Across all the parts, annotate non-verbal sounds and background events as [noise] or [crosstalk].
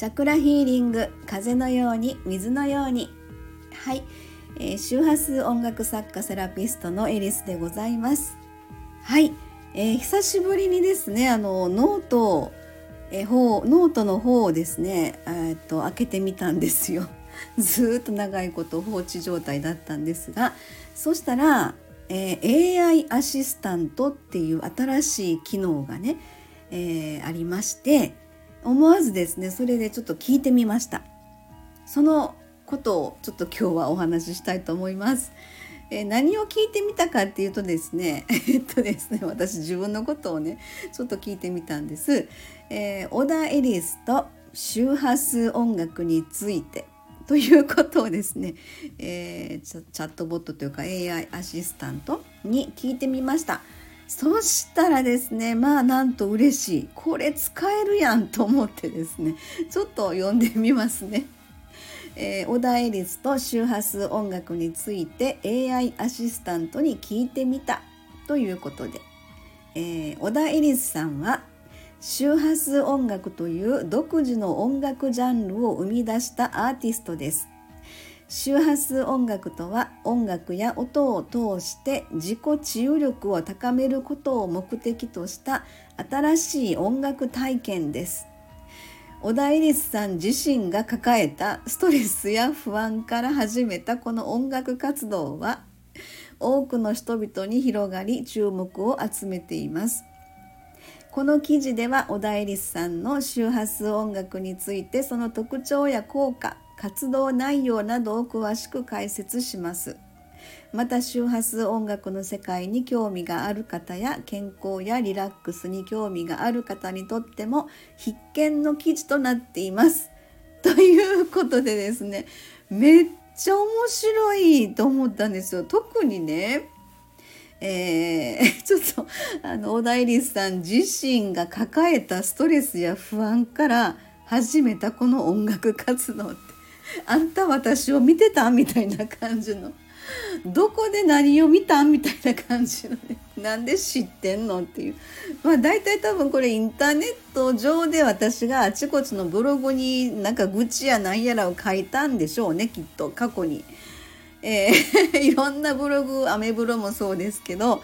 チャクラヒーリング風のように水のように。はい、えー、周波数音楽作家セラピストのエリスでございます。はい、えー、久しぶりにですねあのノートえ方ノートの方をですねえっと開けてみたんですよ。[laughs] ずっと長いこと放置状態だったんですがそしたら、えー、AI アシスタントっていう新しい機能がね、えー、ありまして思わずですねそれでちょっと聞いてみましたそのことをちょっと今日はお話ししたいと思います。え何を聞いてみたかっていうとですね [laughs] えっとですね私自分のことをねちょっと聞いてみたんです。えー、小田エリスと周波数音楽についてということをですね、えー、チャットボットというか AI アシスタントに聞いてみました。そしたらですねまあなんと嬉しいこれ使えるやんと思ってですねちょっと読んでみますね。えー、小田エリスと周波数音楽について AI アシスタントに聞いてみたということで、えー、小田エリスさんは周波数音楽という独自の音楽ジャンルを生み出したアーティストです。周波数音楽とは音楽や音を通して自己治癒力を高めることを目的とした新しい音楽体験です。小田エリスさん自身が抱えたストレスや不安から始めたこの音楽活動は多くの人々に広がり注目を集めています。この記事では小田エリスさんの周波数音楽についてその特徴や効果活動内容などを詳しく解説します。また周波数音楽の世界に興味がある方や健康やリラックスに興味がある方にとっても必見の記事となっています。[laughs] ということでですねめっちゃ面白いと思ったんですよ。特にねえー、[laughs] ちょっとあの小田エリスさん自身が抱えたストレスや不安から始めたこの音楽活動って。あんた私を見てたみたいな感じの。どこで何を見たみたいな感じのね。なんで知ってんのっていう。まあ大体多分これインターネット上で私があちこちのブログになんか愚痴やなんやらを書いたんでしょうねきっと。過去に。えー、[laughs] いろんなブログアメブロもそうですけど、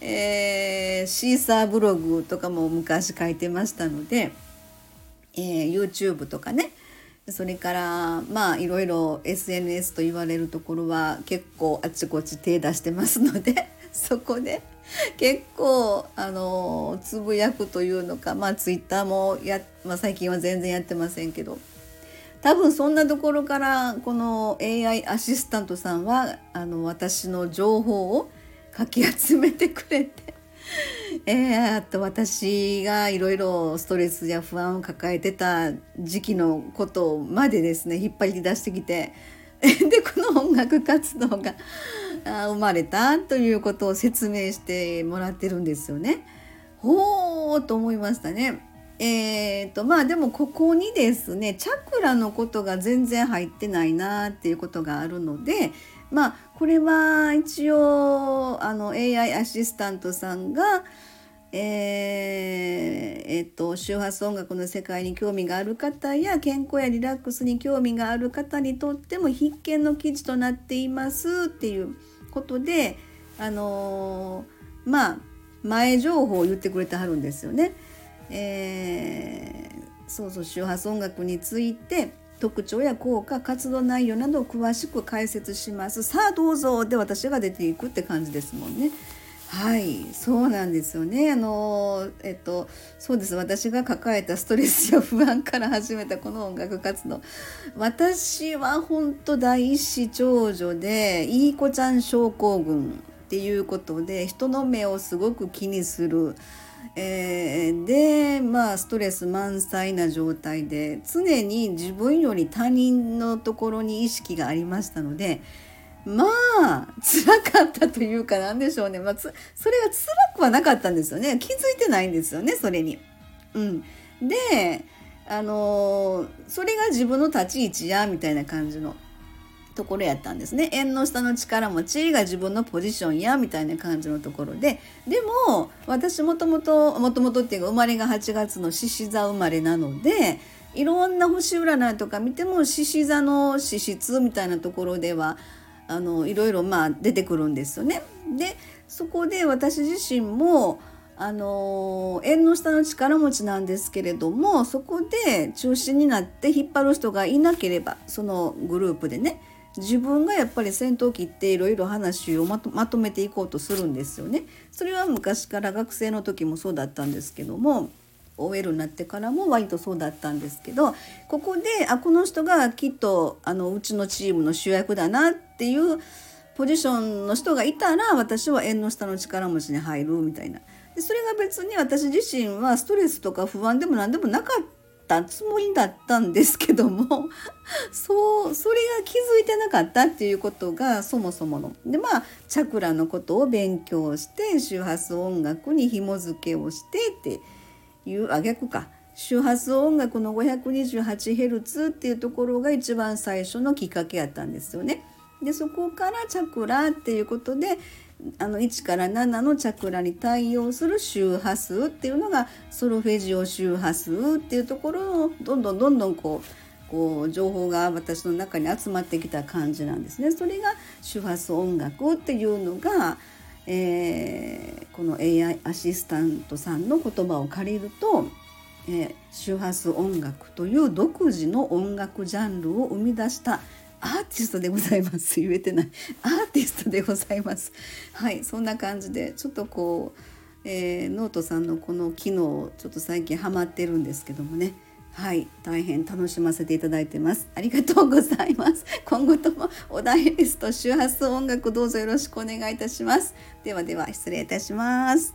えー、シーサーブログとかも昔書いてましたので、えー、YouTube とかね。それからまあいろいろ SNS と言われるところは結構あちこち手出してますので [laughs] そこで結構あのつぶやくというのかまあ Twitter もや、まあ、最近は全然やってませんけど多分そんなところからこの AI アシスタントさんはあの私の情報をかき集めてくれてえー、あと私がいろいろストレスや不安を抱えてた時期のことまでですね引っ張り出してきて [laughs] でこの音楽活動が生まれたということを説明してもらってるんですよね。ほーと思いましたね。えーとまあでもここにですねチャクラのことが全然入ってないなっていうことがあるのでまあこれは一応あの AI アシスタントさんがえー、えっと周波数音楽の世界に興味がある方や健康やリラックスに興味がある方にとっても必見の記事となっていますっていうことであのー、まあ前情報を言ってくれてはるんですよね。えー、そうそう周波数音楽について特徴や効果活動内容などを詳しく解説しますさあどうぞで私が出ていくって感じですもんね。はいそうなんですよね。あのえっとそうです。私が抱えたストレスや不安から始めたこの音楽活動。私は本当第一子長女でいい子ちゃん症候群っていうことで人の目をすごく気にする。えー、でまあストレス満載な状態で常に自分より他人のところに意識がありましたのでまあ辛かったというかなんでしょうね、まあ、それが辛くはなかったんですよね。気づいてないんですよねそれに。うん、であのー、それが自分の立ち位置やみたいな感じのところやったんですね。縁の下の力持ちが自分のポジションやみたいな感じのところで。でも私もともともともとっていうか生まれが8月の獅子座生まれなのでいろんな星占いとか見ても獅子座の資質みたいなところではあのいろいろまあ出てくるんですよね。でそこで私自身もあの縁の下の力持ちなんですけれどもそこで中心になって引っ張る人がいなければそのグループでね自分がやっぱり先頭切っていろいろ話をまとまとめていこうとするんですよね。それは昔から学生の時もそうだったんですけども OL になってからも割とそうだったんですけどここであこの人がきっとあのうちのチームの主役だなっていうポジションの人がいたら私は縁の下の力持ちに入るみたいな。でそれが別に私自身はストレスとか不安でも何でもなかったつもりだったんですけども [laughs] そうそれが気づいてなかったっていうことがそもそもの。でまあチャクラのことを勉強して周波数音楽に紐付けをしてっていうあ逆か周波数音楽の 528Hz っていうところが一番最初のきっかけやったんですよね。でそこからチャクラっていうことであの1から7のチャクラに対応する周波数っていうのがソルフェジオ周波数っていうところをどんどんどんどんこうこう情報が私の中に集まってきた感じなんですね。それが周波数音楽っていうのが、えー、この AI アシスタントさんの言葉を借りると、えー、周波数音楽という独自の音楽ジャンルを生み出したアーティストでございます。[laughs] 言えてない。アーティストでございます。はいそんな感じでちょっとこう、えー、ノートさんのこの機能ちょっと最近ハマってるんですけどもね。はい大変楽しませていただいてます。ありがとうございます。今後ともお題リスと周波数音楽どうぞよろしくお願いいたします。ではでは失礼いたします。